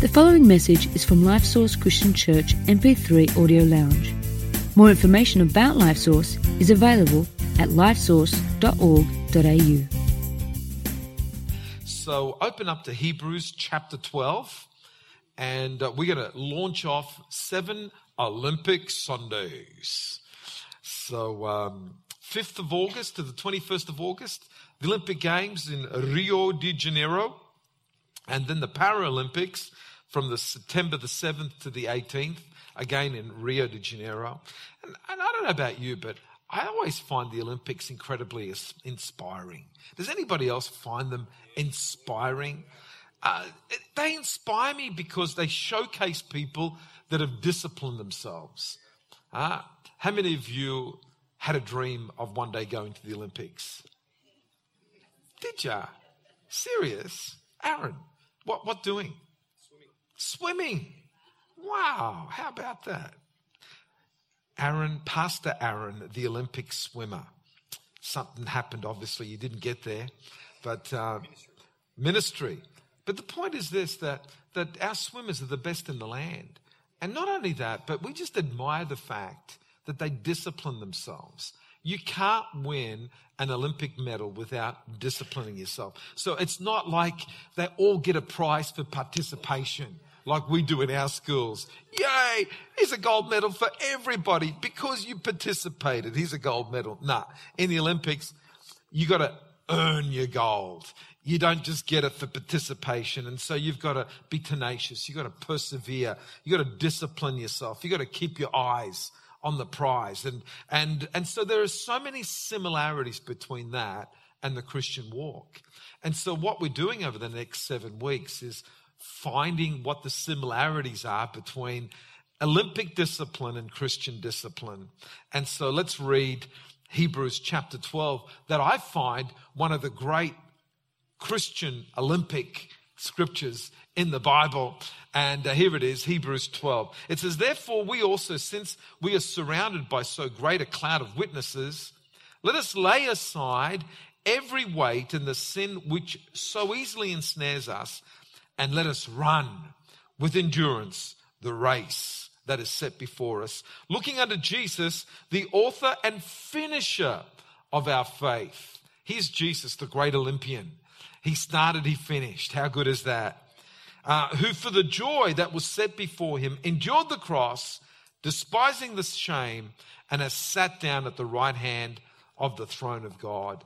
The following message is from Life Source Christian Church MP3 Audio Lounge. More information about Life Source is available at lifesource.org.au. So open up to Hebrews chapter 12, and uh, we're going to launch off seven Olympic Sundays. So, um, 5th of August to the 21st of August, the Olympic Games in Rio de Janeiro, and then the Paralympics from the September the 7th to the 18th, again in Rio de Janeiro. And, and I don't know about you, but I always find the Olympics incredibly inspiring. Does anybody else find them inspiring? Uh, they inspire me because they showcase people that have disciplined themselves. Uh, how many of you had a dream of one day going to the Olympics? Did ya? Serious? Aaron, what, what doing? Swimming. Wow, how about that? Aaron, Pastor Aaron, the Olympic swimmer. Something happened, obviously, you didn't get there, but uh, ministry. But the point is this that, that our swimmers are the best in the land. And not only that, but we just admire the fact that they discipline themselves. You can't win an Olympic medal without disciplining yourself. So it's not like they all get a prize for participation like we do in our schools. Yay! Here's a gold medal for everybody because you participated. Here's a gold medal. Nah, in the Olympics, you got to earn your gold. You don't just get it for participation. And so you've got to be tenacious. You've got to persevere. You've got to discipline yourself. You've got to keep your eyes on the prize. And, and, and so there are so many similarities between that and the Christian walk. And so what we're doing over the next seven weeks is finding what the similarities are between Olympic discipline and Christian discipline. And so let's read Hebrews chapter 12 that I find one of the great Christian Olympic scriptures in the Bible. And uh, here it is, Hebrews 12. It says, Therefore, we also, since we are surrounded by so great a cloud of witnesses, let us lay aside every weight and the sin which so easily ensnares us and let us run with endurance the race that is set before us, looking unto Jesus, the author and finisher of our faith. Here's Jesus, the great Olympian. He started, he finished. How good is that? Uh, who, for the joy that was set before him, endured the cross, despising the shame, and has sat down at the right hand of the throne of God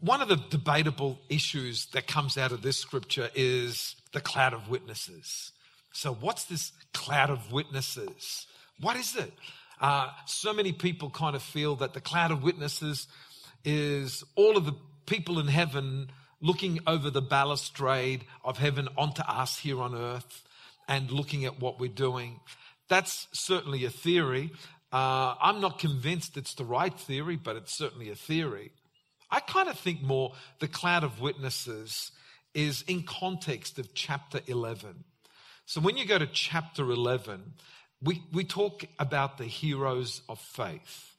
one of the debatable issues that comes out of this scripture is the cloud of witnesses. So, what's this cloud of witnesses? What is it? Uh, so many people kind of feel that the cloud of witnesses is all of the people in heaven looking over the balustrade of heaven onto us here on earth and looking at what we're doing. That's certainly a theory. Uh, I'm not convinced it's the right theory, but it's certainly a theory. I kind of think more the cloud of witnesses is in context of chapter 11. So when you go to chapter 11, we, we talk about the heroes of faith.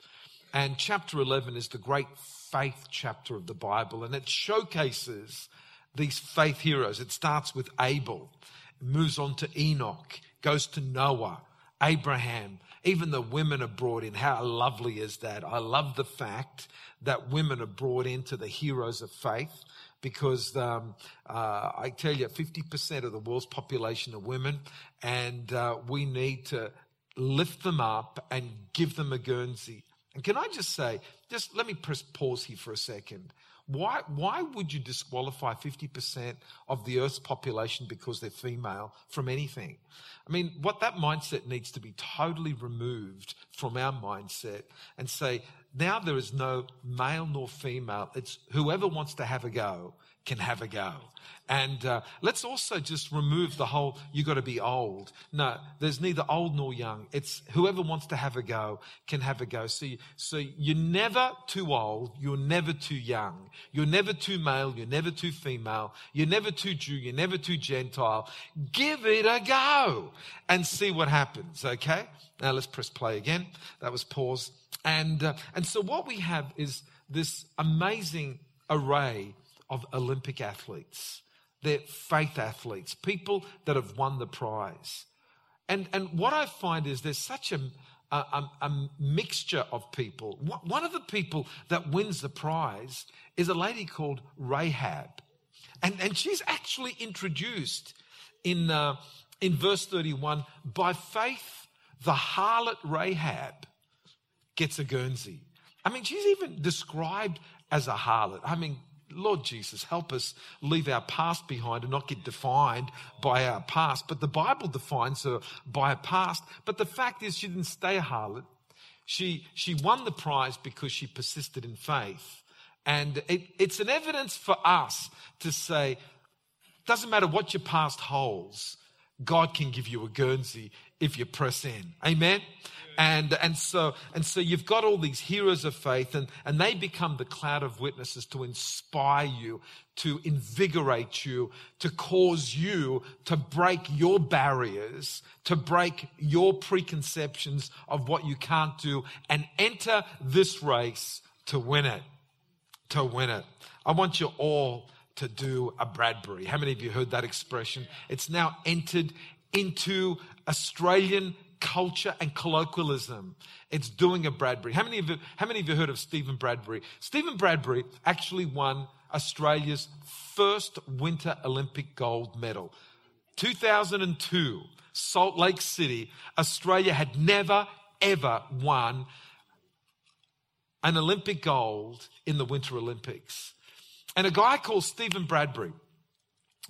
And chapter 11 is the great faith chapter of the Bible, and it showcases these faith heroes. It starts with Abel, moves on to Enoch, goes to Noah, Abraham, even the women are brought in. How lovely is that? I love the fact that women are brought into the heroes of faith because um, uh, I tell you, 50% of the world's population are women, and uh, we need to lift them up and give them a Guernsey. And can I just say, just let me press pause here for a second. Why, why would you disqualify 50% of the earth's population because they're female from anything? I mean, what that mindset needs to be totally removed from our mindset and say, now there is no male nor female. It's whoever wants to have a go can have a go. And uh, let's also just remove the whole, you got to be old. No, there's neither old nor young. It's whoever wants to have a go can have a go. So, you, so you're never too old. You're never too young. You're never too male. You're never too female. You're never too Jew. You're never too Gentile. Give it a go and see what happens. Okay. Now let's press play again. That was pause. And, uh, and so what we have is this amazing array of Olympic athletes. They're faith athletes, people that have won the prize. And, and what I find is there's such a, a, a, mixture of people. One of the people that wins the prize is a lady called Rahab. And, and she's actually introduced in, uh, in verse 31 by faith, the harlot Rahab gets a Guernsey. I mean, she's even described as a harlot. I mean, Lord Jesus, help us leave our past behind and not get defined by our past. But the Bible defines her by a past. But the fact is, she didn't stay a harlot. She, she won the prize because she persisted in faith. And it, it's an evidence for us to say, doesn't matter what your past holds, God can give you a Guernsey if you press in. Amen? And, and so, and so you've got all these heroes of faith and, and they become the cloud of witnesses to inspire you, to invigorate you, to cause you to break your barriers, to break your preconceptions of what you can't do and enter this race to win it, to win it. I want you all to do a Bradbury. How many of you heard that expression? It's now entered into Australian culture and colloquialism. It's doing a Bradbury. How many of you, how many of you heard of Stephen Bradbury? Stephen Bradbury actually won Australia's first Winter Olympic gold medal. 2002, Salt Lake City, Australia had never ever won an Olympic gold in the Winter Olympics. And a guy called Stephen Bradbury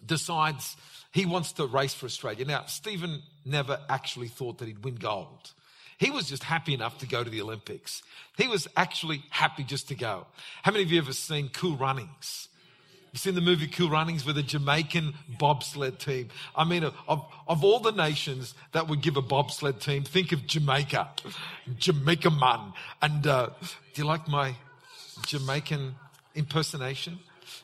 decides he wants to race for Australia. Now, Stephen never actually thought that he'd win gold. He was just happy enough to go to the Olympics. He was actually happy just to go. How many of you ever seen Cool Runnings? You've seen the movie Cool Runnings with a Jamaican bobsled team. I mean, of, of all the nations that would give a bobsled team, think of Jamaica. Jamaica man. And uh, do you like my Jamaican impersonation?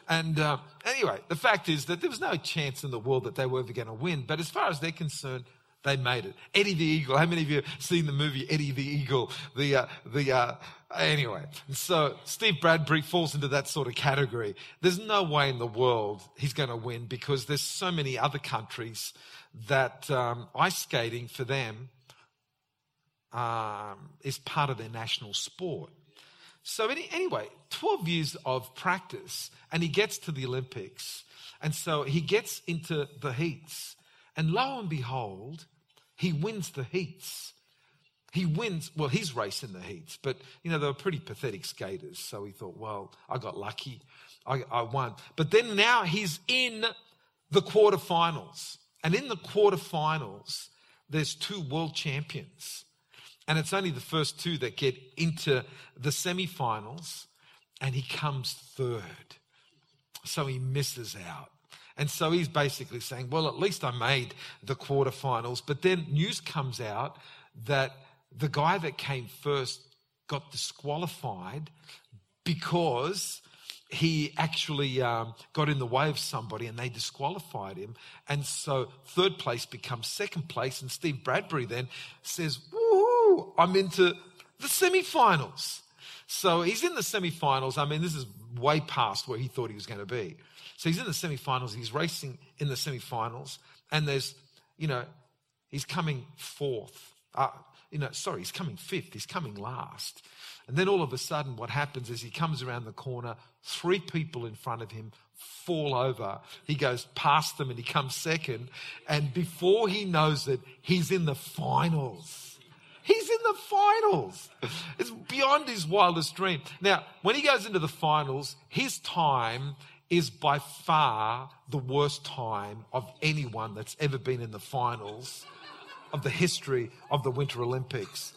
And uh, anyway, the fact is that there was no chance in the world that they were ever going to win. But as far as they're concerned, they made it. Eddie the Eagle. How many of you have seen the movie Eddie the Eagle? The, uh, the, uh, anyway. So Steve Bradbury falls into that sort of category. There's no way in the world he's going to win because there's so many other countries that, um, ice skating for them, um, is part of their national sport. So any, anyway, 12 years of practice and he gets to the Olympics. And so he gets into the heats. And lo and behold, he wins the heats. He wins, well, he's racing the heats, but you know, they were pretty pathetic skaters. So he thought, well, I got lucky. I, I won. But then now he's in the quarterfinals. And in the quarterfinals, there's two world champions. And it's only the first two that get into the semi-finals, and he comes third. So he misses out. And so he's basically saying, well, at least I made the quarterfinals. But then news comes out that the guy that came first got disqualified because he actually um, got in the way of somebody and they disqualified him. And so third place becomes second place. And Steve Bradbury then says, I'm into the semi-finals. So he's in the semi-finals. I mean, this is way past where he thought he was going to be. So he's in the semi-finals. He's racing in the semi-finals, and there's, you know, he's coming fourth. Uh, you know, sorry, he's coming fifth. He's coming last. And then all of a sudden, what happens is he comes around the corner. Three people in front of him fall over. He goes past them and he comes second. And before he knows it, he's in the finals. The finals. It's beyond his wildest dream. Now, when he goes into the finals, his time is by far the worst time of anyone that's ever been in the finals of the history of the Winter Olympics.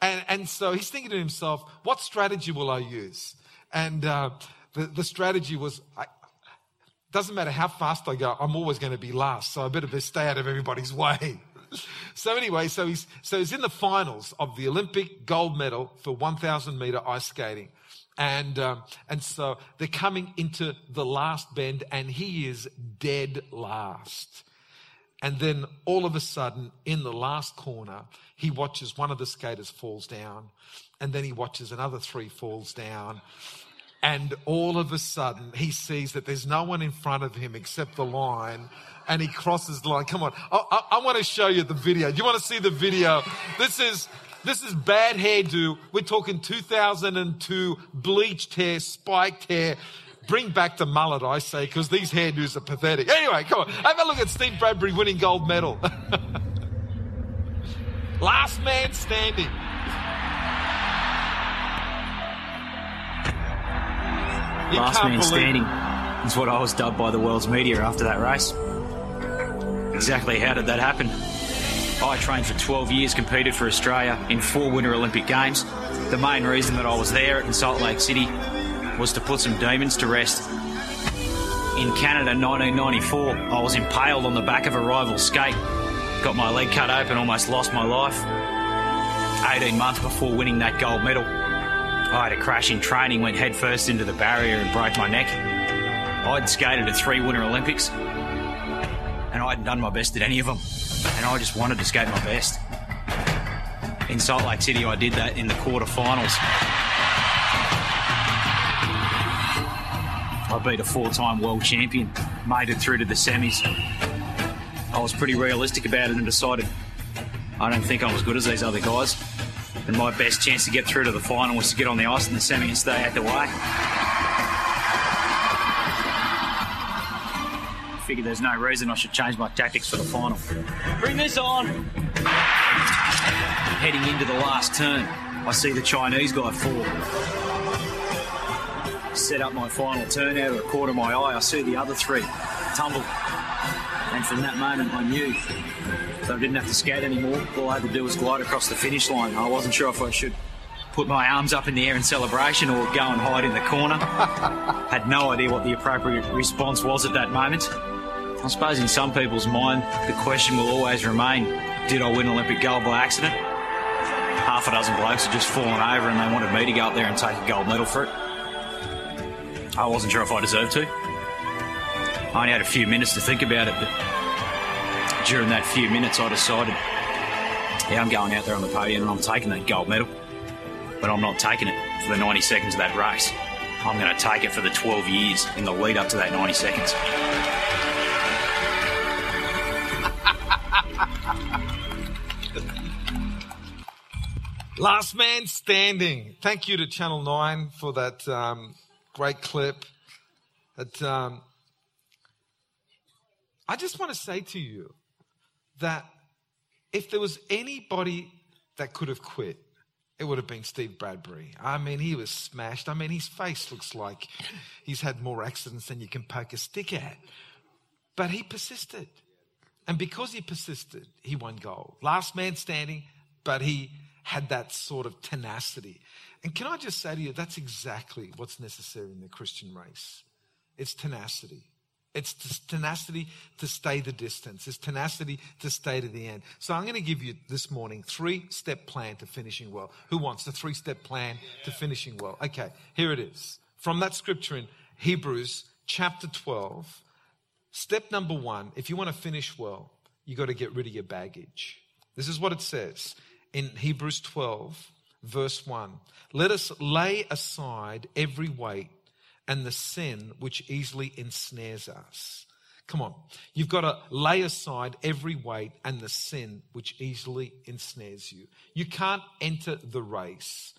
And, and so he's thinking to himself, what strategy will I use? And uh, the, the strategy was, I, doesn't matter how fast I go, I'm always going to be last. So I better stay out of everybody's way. so anyway, so he's, so he's in the finals of the Olympic gold medal for 1000 meter ice skating. And, um, and so they're coming into the last bend and he is dead last. And then all of a sudden, in the last corner, he watches one of the skaters falls down, and then he watches another three falls down, And all of a sudden, he sees that there's no one in front of him except the line, and he crosses the line. Come on, I, I, I want to show you the video. Do you want to see the video? This is this is bad hairdo. We're talking 2002 bleached hair, spiked hair. Bring back the mullet, I say, because these hairdos are pathetic. Anyway, come on, have a look at Steve Bradbury winning gold medal. Last man standing. You Last man standing is what I was dubbed by the world's media after that race. Exactly how did that happen? I trained for 12 years, competed for Australia in four Winter Olympic Games. The main reason that I was there in Salt Lake City was to put some demons to rest. In Canada 1994, I was impaled on the back of a rival skate. Got my leg cut open, almost lost my life. 18 months before winning that gold medal, I had a crash in training, went headfirst into the barrier and broke my neck. I'd skated at three Winter Olympics, and I hadn't done my best at any of them. And I just wanted to skate my best. In Salt Lake City, I did that in the quarterfinals. I beat a four-time world champion, made it through to the semis. I was pretty realistic about it and decided I don't think I'm as good as these other guys. And my best chance to get through to the final was to get on the ice in the semi and stay out the way. Figured there's no reason I should change my tactics for the final. Bring this on! Heading into the last turn, I see the Chinese guy fall. Set up my final turn out of the corner of my eye. I see the other three tumble. And from that moment, I knew that I didn't have to skate anymore. All I had to do was glide across the finish line. I wasn't sure if I should put my arms up in the air in celebration or go and hide in the corner. Had no idea what the appropriate response was at that moment. I suppose in some people's mind, the question will always remain did I win Olympic gold by accident? Half a dozen blokes had just fallen over and they wanted me to go up there and take a gold medal for it. I wasn't sure if I deserved to. I only had a few minutes to think about it, but during that few minutes, I decided, yeah, I'm going out there on the podium and I'm taking that gold medal. But I'm not taking it for the 90 seconds of that race. I'm going to take it for the 12 years in the lead up to that 90 seconds. Last man standing. Thank you to Channel 9 for that um, great clip. That, um, I just want to say to you that if there was anybody that could have quit, it would have been Steve Bradbury. I mean, he was smashed. I mean, his face looks like he's had more accidents than you can poke a stick at. But he persisted. And because he persisted, he won gold. Last man standing, but he had that sort of tenacity. And can I just say to you, that's exactly what's necessary in the Christian race. It's tenacity. It's tenacity to stay the distance. It's tenacity to stay to the end. So I'm going to give you this morning three step plan to finishing well. Who wants the three step plan to finishing well? Okay, here it is. From that scripture in Hebrews chapter 12, step number one, if you want to finish well, you got to get rid of your baggage. This is what it says in Hebrews 12, verse 1. Let us lay aside every weight and the sin which easily ensnares us. Come on. You've got to lay aside every weight and the sin which easily ensnares you. You can't enter the race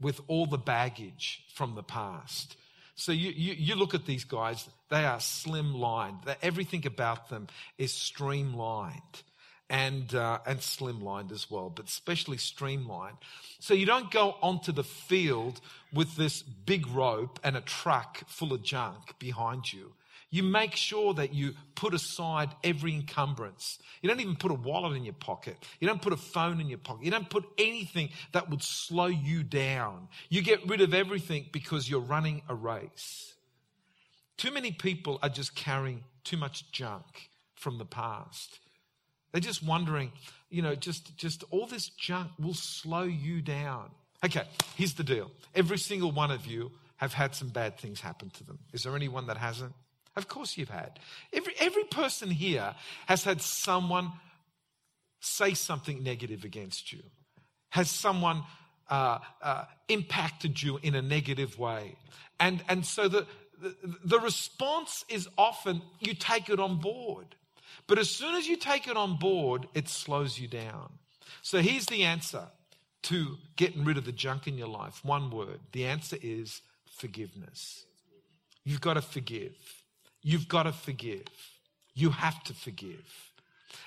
with all the baggage from the past. So you, you, you look at these guys, they are slim lined. Everything about them is streamlined and uh, and slimlined as well, but especially streamlined. So you don't go onto the field with this big rope and a truck full of junk behind you. You make sure that you put aside every encumbrance. You don't even put a wallet in your pocket. You don't put a phone in your pocket. You don't put anything that would slow you down. You get rid of everything because you're running a race. Too many people are just carrying too much junk from the past. They're just wondering, you know, just, just all this junk will slow you down. Okay, here's the deal. Every single one of you have had some bad things happen to them. Is there anyone that hasn't? Of course you've had. Every, every person here has had someone say something negative against you. Has someone uh, uh, impacted you in a negative way. And, and so the, the, the response is often you take it on board. But as soon as you take it on board, it slows you down. So here's the answer to getting rid of the junk in your life. One word. The answer is forgiveness. You've got to forgive. You've got to forgive. You have to forgive.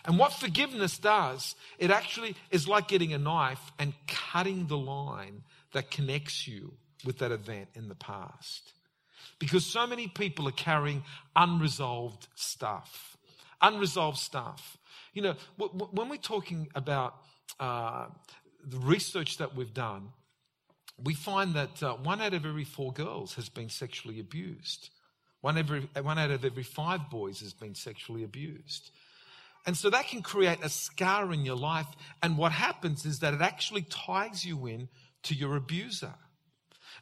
And what forgiveness does, it actually is like getting a knife and cutting the line that connects you with that event in the past. Because so many people are carrying unresolved stuff. Unresolved stuff. You know, when we're talking about uh, the research that we've done, we find that uh, one out of every four girls has been sexually abused. One, every, one out of every five boys has been sexually abused. And so that can create a scar in your life. And what happens is that it actually ties you in to your abuser.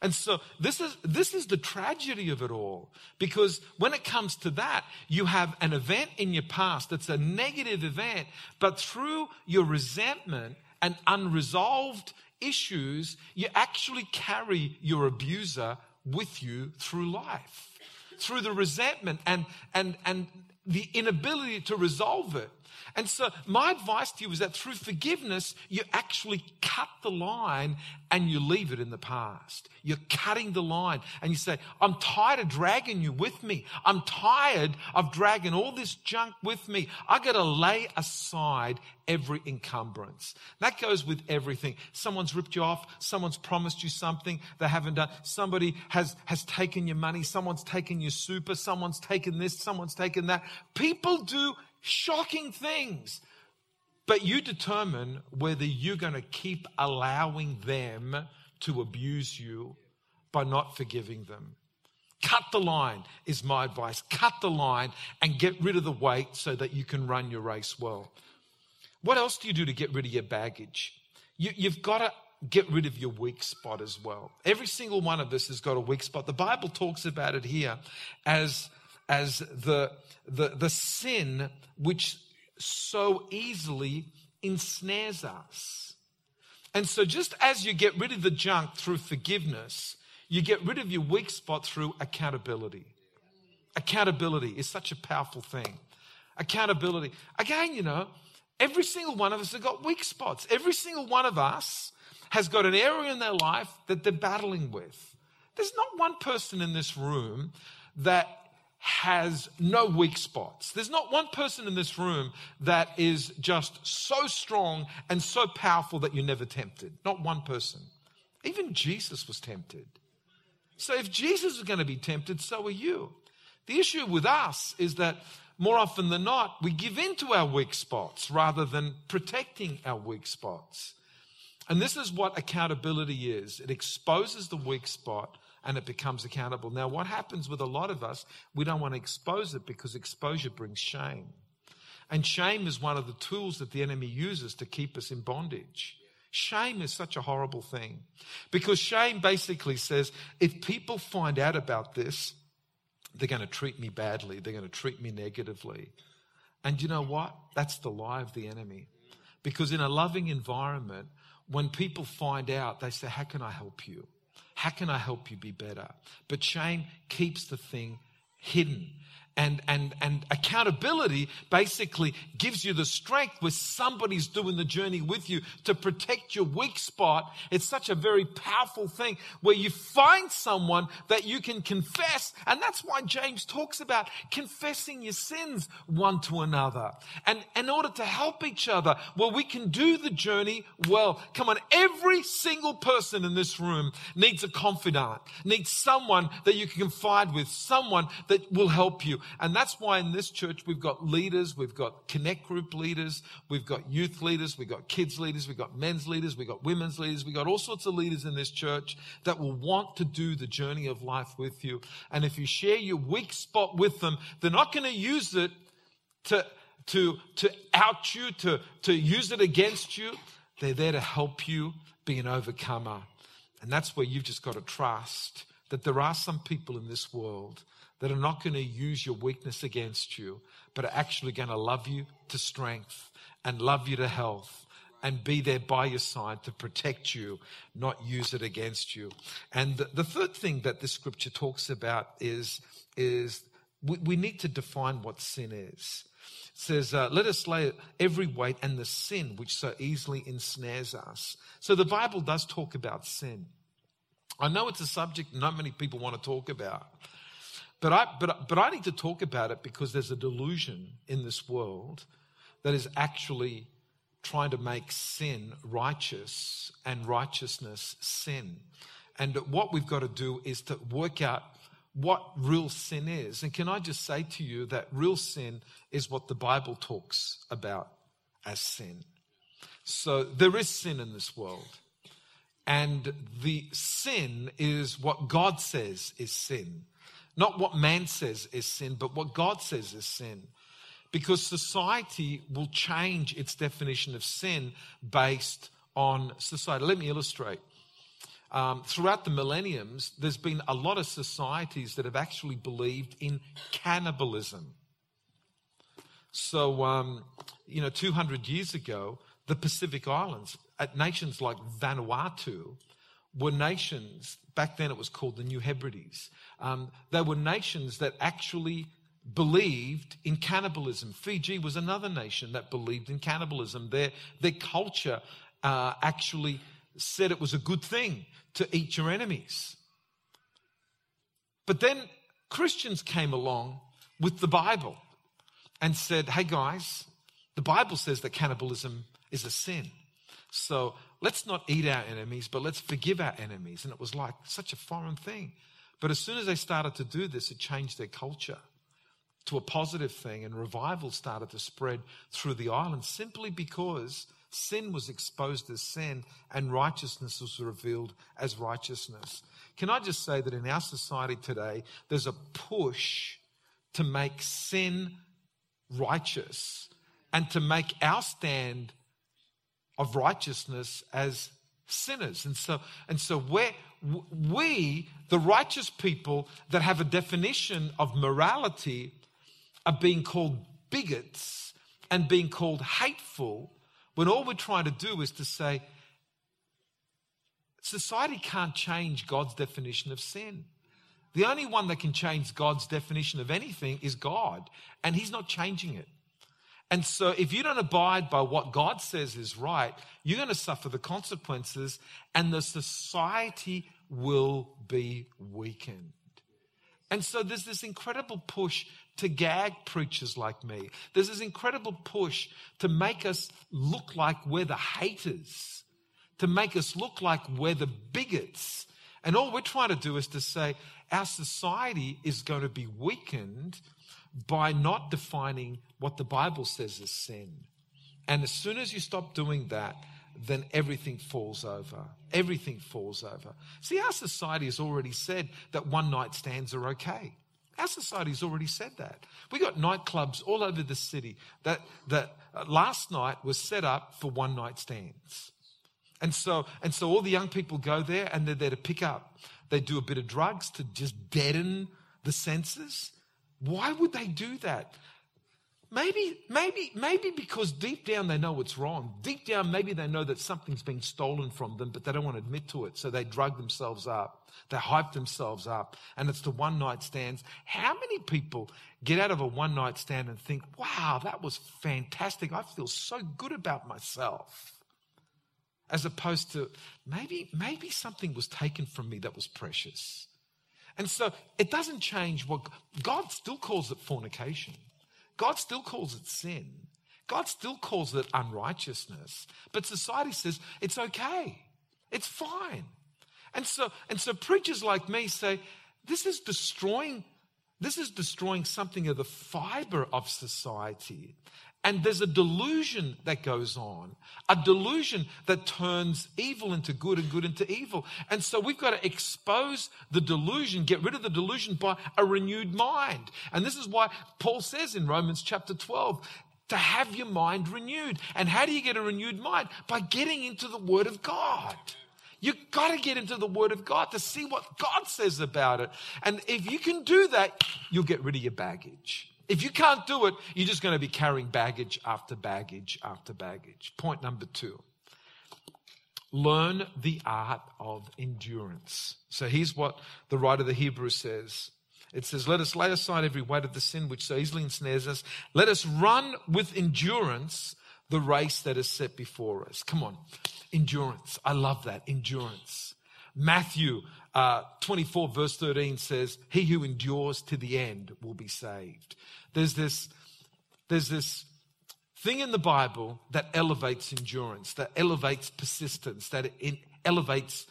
And so this is, this is the tragedy of it all. Because when it comes to that, you have an event in your past that's a negative event, but through your resentment and unresolved issues, you actually carry your abuser with you through life. Through the resentment and, and, and the inability to resolve it. And so my advice to you is that through forgiveness, you actually cut the line and you leave it in the past. You're cutting the line and you say, I'm tired of dragging you with me. I'm tired of dragging all this junk with me. I got to lay aside every encumbrance. That goes with everything. Someone's ripped you off. Someone's promised you something they haven't done. Somebody has, has taken your money. Someone's taken your super. Someone's taken this. Someone's taken that. People do shocking things. But you determine whether you're going to keep allowing them to abuse you by not forgiving them. Cut the line is my advice. Cut the line and get rid of the weight so that you can run your race well. What else do you do to get rid of your baggage? You, you've got to get rid of your weak spot as well. Every single one of us has got a weak spot. The Bible talks about it here as, as the, the, the sin which so easily ensnares us. And so, just as you get rid of the junk through forgiveness, you get rid of your weak spot through accountability. Accountability is such a powerful thing. Accountability. Again, you know, every single one of us has got weak spots. Every single one of us has got an area in their life that they're battling with. There's not one person in this room that has no weak spots. There's not one person in this room that is just so strong and so powerful that you're never tempted. Not one person. Even Jesus was tempted. So if Jesus is going to be tempted, so are you. The issue with us is that more often than not, we give in to our weak spots rather than protecting our weak spots. And this is what accountability is it exposes the weak spot and it becomes accountable. Now, what happens with a lot of us, we don't want to expose it because exposure brings shame. And shame is one of the tools that the enemy uses to keep us in bondage. Shame is such a horrible thing because shame basically says if people find out about this, they're going to treat me badly, they're going to treat me negatively. And you know what? That's the lie of the enemy. Because in a loving environment, when people find out, they say, How can I help you? How can I help you be better? But shame keeps the thing hidden and, and, and accountability basically gives you the strength where somebody's doing the journey with you to protect your weak spot. It's such a very powerful thing where you find someone that you can confess. And that's why James talks about confessing your sins one to another. And in order to help each other, well, we can do the journey well. Come on, every single person in this room needs a confidant, needs someone that you can confide with, someone that will help you. And that's why in this church we've got leaders, we've got connect group leaders, we've got youth leaders, we've got kids leaders, we've got men's leaders, we've got women's leaders, we've got all sorts of leaders in this church that will want to do the journey of life with you. And if you share your weak spot with them, they're not going to use it to, to, to out you, to, to use it against you. They're there to help you be an overcomer. And that's where you've just got to trust that there are some people in this world that are not going to use your weakness against you, but are actually going to love you to strength and love you to health and be there by your side to protect you, not use it against you. And the, the third thing that this scripture talks about is, is we, we need to define what sin is. It says, uh, let us lay every weight and the sin which so easily ensnares us. So the Bible does talk about sin. I know it's a subject not many people want to talk about. But I, but, but I need to talk about it because there's a delusion in this world that is actually trying to make sin righteous and righteousness sin. And what we've got to do is to work out what real sin is. And can I just say to you that real sin is what the Bible talks about as sin. So there is sin in this world. And the sin is what God says is sin. Not what man says is sin, but what God says is sin. Because society will change its definition of sin based on society. Let me illustrate. Um, throughout the millenniums, there's been a lot of societies that have actually believed in cannibalism. So, um, you know, 200 years ago, the Pacific Islands, at nations like Vanuatu, were nations, back then it was called the New Hebrides. Um, they were nations that actually believed in cannibalism. Fiji was another nation that believed in cannibalism. Their, their culture uh, actually said it was a good thing to eat your enemies. But then Christians came along with the Bible and said, hey guys, the Bible says that cannibalism is a sin. So let's not eat our enemies, but let's forgive our enemies. And it was like such a foreign thing. But as soon as they started to do this, it changed their culture to a positive thing, and revival started to spread through the island simply because sin was exposed as sin and righteousness was revealed as righteousness. Can I just say that in our society today, there's a push to make sin righteous and to make our stand of righteousness as sinners. And so, and so we we, the righteous people that have a definition of morality, are being called bigots and being called hateful when all we're trying to do is to say, society can't change God's definition of sin. The only one that can change God's definition of anything is God, and He's not changing it. And so, if you don't abide by what God says is right, you're going to suffer the consequences, and the society will be weakened. And so, there's this incredible push to gag preachers like me. There's this incredible push to make us look like we're the haters, to make us look like we're the bigots. And all we're trying to do is to say our society is going to be weakened by not defining what the Bible says is sin. And as soon as you stop doing that, then everything falls over. Everything falls over. See, our society has already said that one night stands are okay. Our society has already said that. We got nightclubs all over the city that, that uh, last night was set up for one night stands. And so, and so all the young people go there and they're there to pick up. They do a bit of drugs to just deaden the senses. Why would they do that? Maybe, maybe, maybe because deep down they know it's wrong. Deep down, maybe they know that something's been stolen from them, but they don't want to admit to it. So they drug themselves up. They hype themselves up. And it's the one night stands. How many people get out of a one night stand and think, wow, that was fantastic. I feel so good about myself. As opposed to maybe, maybe something was taken from me that was precious. And so it doesn't change what God still calls it fornication. God still calls it sin. God still calls it unrighteousness. But society says it's okay. It's fine. And so, and so preachers like me say, this is destroying, this is destroying something of the fiber of society. And there's a delusion that goes on, a delusion that turns evil into good and good into evil. And so we've got to expose the delusion, get rid of the delusion by a renewed mind. And this is why Paul says in Romans chapter 12, to have your mind renewed. And how do you get a renewed mind? By getting into the Word of God. You've got to get into the Word of God to see what God says about it. And if you can do that, you'll get rid of your baggage. If you can't do it, you're just going to be carrying baggage after baggage after baggage. Point number two learn the art of endurance. So here's what the writer of the Hebrews says. It says, Let us lay aside every weight of the sin which so easily ensnares us. Let us run with endurance the race that is set before us. Come on. Endurance. I love that. Endurance. Matthew uh, 24, verse 13 says, He who endures to the end will be saved. There's this, there's this thing in the Bible that elevates endurance, that elevates persistence, that elevates,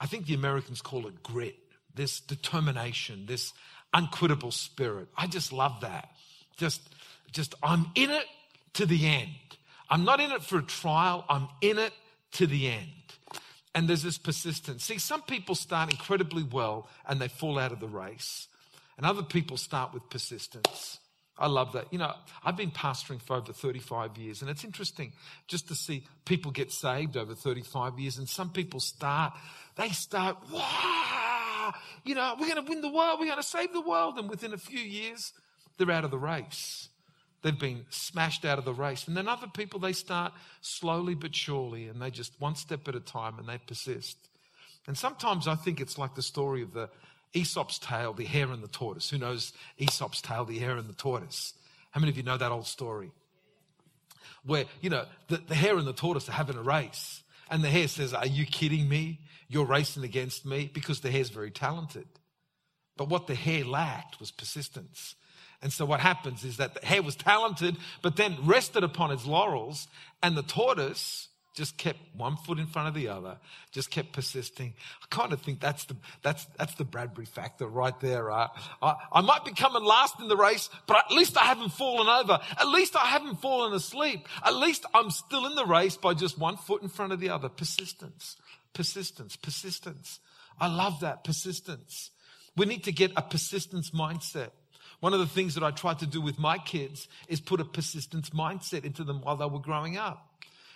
I think the Americans call it grit, this determination, this unquittable spirit. I just love that. Just, just, I'm in it to the end. I'm not in it for a trial, I'm in it to the end. And there's this persistence. See, some people start incredibly well and they fall out of the race, and other people start with persistence. I love that. You know, I've been pastoring for over 35 years, and it's interesting just to see people get saved over 35 years, and some people start, they start, wow, you know, we're going to win the world, we're going to save the world, and within a few years, they're out of the race. They've been smashed out of the race. And then other people, they start slowly but surely, and they just one step at a time, and they persist. And sometimes I think it's like the story of the Aesop's tale, the hare and the tortoise. Who knows Aesop's tale, the hare and the tortoise? How many of you know that old story? Where, you know, the, the hare and the tortoise are having a race. And the hare says, Are you kidding me? You're racing against me? Because the hare's very talented. But what the hare lacked was persistence. And so what happens is that the hare was talented, but then rested upon its laurels, and the tortoise just kept one foot in front of the other, just kept persisting. I kind of think that's the, that's, that's the Bradbury factor right there, right? I, I might be coming last in the race, but at least I haven't fallen over. At least I haven't fallen asleep. At least I'm still in the race by just one foot in front of the other. Persistence, persistence, persistence. I love that persistence. We need to get a persistence mindset. One of the things that I tried to do with my kids is put a persistence mindset into them while they were growing up.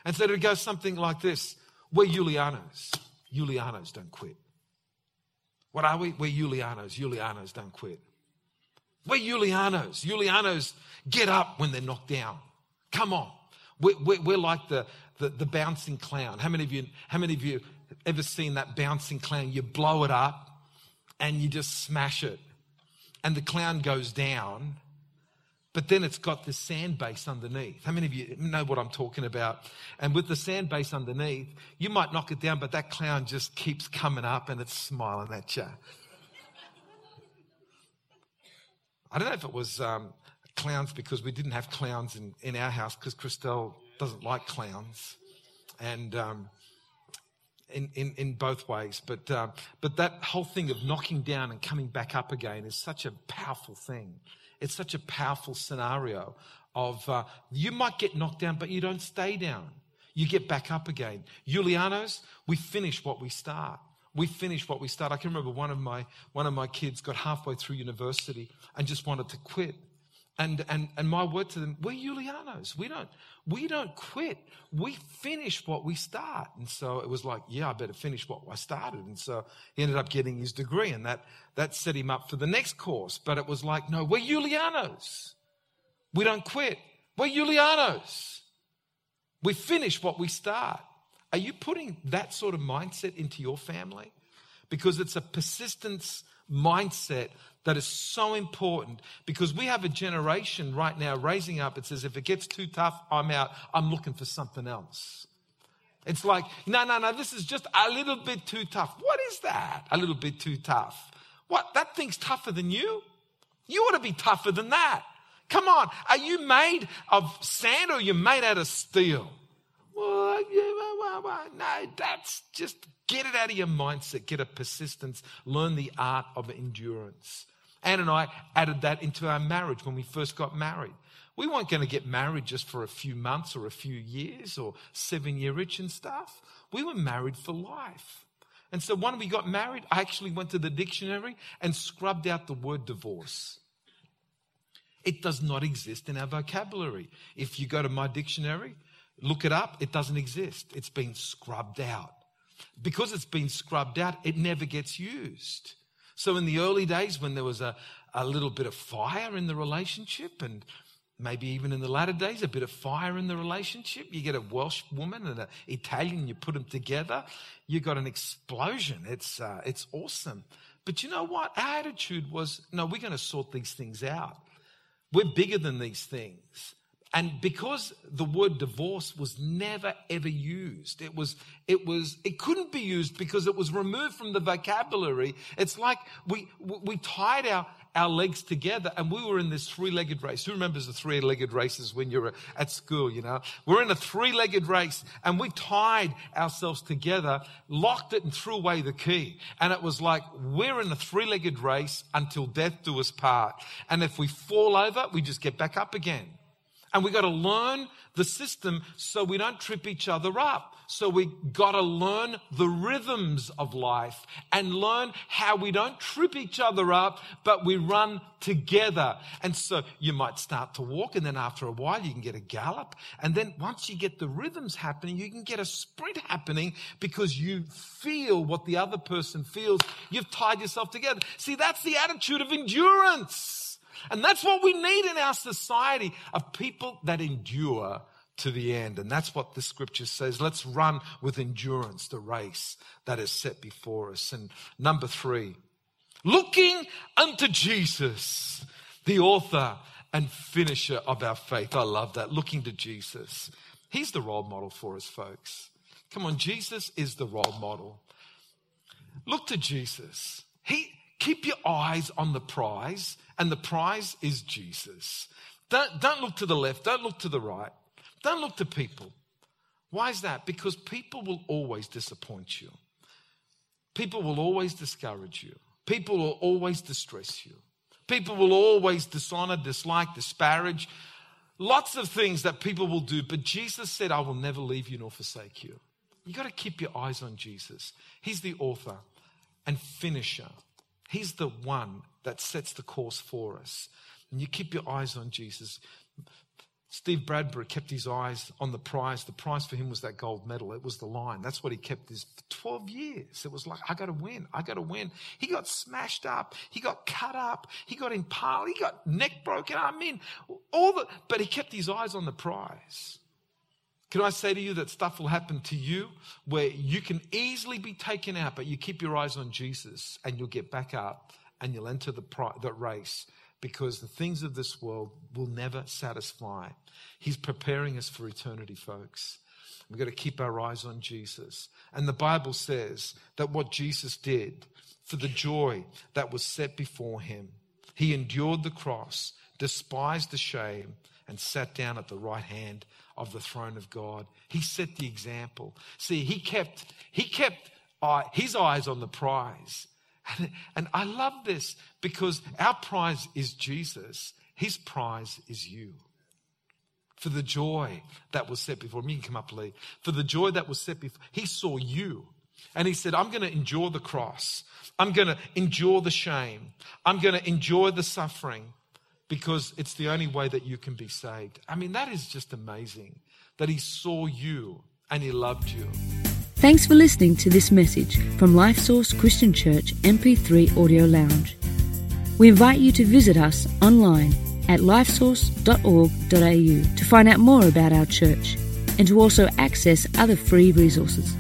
And so it goes something like this We're Julianos. Julianos don't quit. What are we? We're Julianos. Julianos don't quit. We're Julianos. Julianos get up when they're knocked down. Come on. We're, we're, we're like the, the, the, bouncing clown. How many of you, how many of you ever seen that bouncing clown? You blow it up and you just smash it. And the clown goes down but then it's got the sand base underneath. How many of you know what I'm talking about? And with the sand base underneath, you might knock it down, but that clown just keeps coming up and it's smiling at you. I don't know if it was um, clowns because we didn't have clowns in, in our house because Christelle doesn't like clowns. And um, in, in, in both ways. But, uh, but that whole thing of knocking down and coming back up again is such a powerful thing. It's such a powerful scenario of uh, you might get knocked down, but you don't stay down. You get back up again. Julianos, we finish what we start. We finish what we start. I can remember one of my one of my kids got halfway through university and just wanted to quit. And, and, and my word to them, we're Julianos. We don't, we don't quit. We finish what we start. And so it was like, yeah, I better finish what I started. And so he ended up getting his degree and that, that set him up for the next course. But it was like, no, we're Julianos. We don't quit. We're Julianos. We finish what we start. Are you putting that sort of mindset into your family? Because it's a persistence mindset that is so important because we have a generation right now raising up. It says, if it gets too tough, I'm out. I'm looking for something else. It's like, no, no, no, this is just a little bit too tough. What is that? A little bit too tough. What? That thing's tougher than you? You ought to be tougher than that. Come on. Are you made of sand or are you made out of steel? No, that's just get it out of your mindset. Get a persistence. Learn the art of endurance. Anne and I added that into our marriage when we first got married. We weren't going to get married just for a few months or a few years or seven year rich and stuff. We were married for life. And so when we got married, I actually went to the dictionary and scrubbed out the word divorce. It does not exist in our vocabulary. If you go to my dictionary, look it up, it doesn't exist. It's been scrubbed out. Because it's been scrubbed out, it never gets used. So in the early days when there was a, a little bit of fire in the relationship and maybe even in the latter days, a bit of fire in the relationship. You get a Welsh woman and an Italian, you put them together, you got an explosion. It's, uh, it's awesome. But you know what? Our attitude was, no, we're going to sort these things out. We're bigger than these things. And because the word divorce was never ever used, it was, it was, it couldn't be used because it was removed from the vocabulary. It's like we, we tied our, our legs together and we were in this three-legged race. Who remembers the three-legged races when you're at school, you know? We're in a three-legged race and we tied ourselves together, locked it and threw away the key. And it was like, we're in a three-legged race until death do us part. And if we fall over, we just get back up again. And we got to learn the system so we don't trip each other up. So we got to learn the rhythms of life and learn how we don't trip each other up, but we run together. And so you might start to walk and then after a while you can get a gallop. And then once you get the rhythms happening, you can get a sprint happening because you feel what the other person feels. You've tied yourself together. See, that's the attitude of endurance. And that's what we need in our society of people that endure to the end. And that's what the scripture says. Let's run with endurance the race that is set before us. And number three, looking unto Jesus, the author and finisher of our faith. I love that. Looking to Jesus. He's the role model for us, folks. Come on, Jesus is the role model. Look to Jesus. He, keep your eyes on the prize and the prize is Jesus. Don't, don't look to the left, don't look to the right, don't look to people. Why is that? Because people will always disappoint you. People will always discourage you. People will always distress you. People will always dishonor, dislike, disparage. Lots of things that people will do, but Jesus said, I will never leave you nor forsake you. You've got to keep your eyes on Jesus. He's the author and finisher. He's the one that sets the course for us. And you keep your eyes on Jesus. Steve Bradbury kept his eyes on the prize. The prize for him was that gold medal. It was the line. That's what he kept his for 12 years. It was like, I got to win. I got to win. He got smashed up. He got cut up. He got impaled. He got neck broken. I mean, all the, but he kept his eyes on the prize. Can I say to you that stuff will happen to you where you can easily be taken out, but you keep your eyes on Jesus and you'll get back up and you'll enter the, the race because the things of this world will never satisfy. He's preparing us for eternity, folks. We've got to keep our eyes on Jesus. And the Bible says that what Jesus did for the joy that was set before him, he endured the cross, despised the shame, and sat down at the right hand of the throne of God. He set the example. See, he kept, he kept uh, his eyes on the prize. And, and I love this because our prize is Jesus. His prize is you. For the joy that was set before him. You can come up, Lee. For the joy that was set before, he saw you. And he said, I'm going to endure the cross. I'm going to endure the shame. I'm going to endure the suffering because it's the only way that you can be saved. I mean, that is just amazing that he saw you and he loved you. Thanks for listening to this message from LifeSource Christian Church MP3 Audio Lounge. We invite you to visit us online at lifesource.org.au to find out more about our church and to also access other free resources.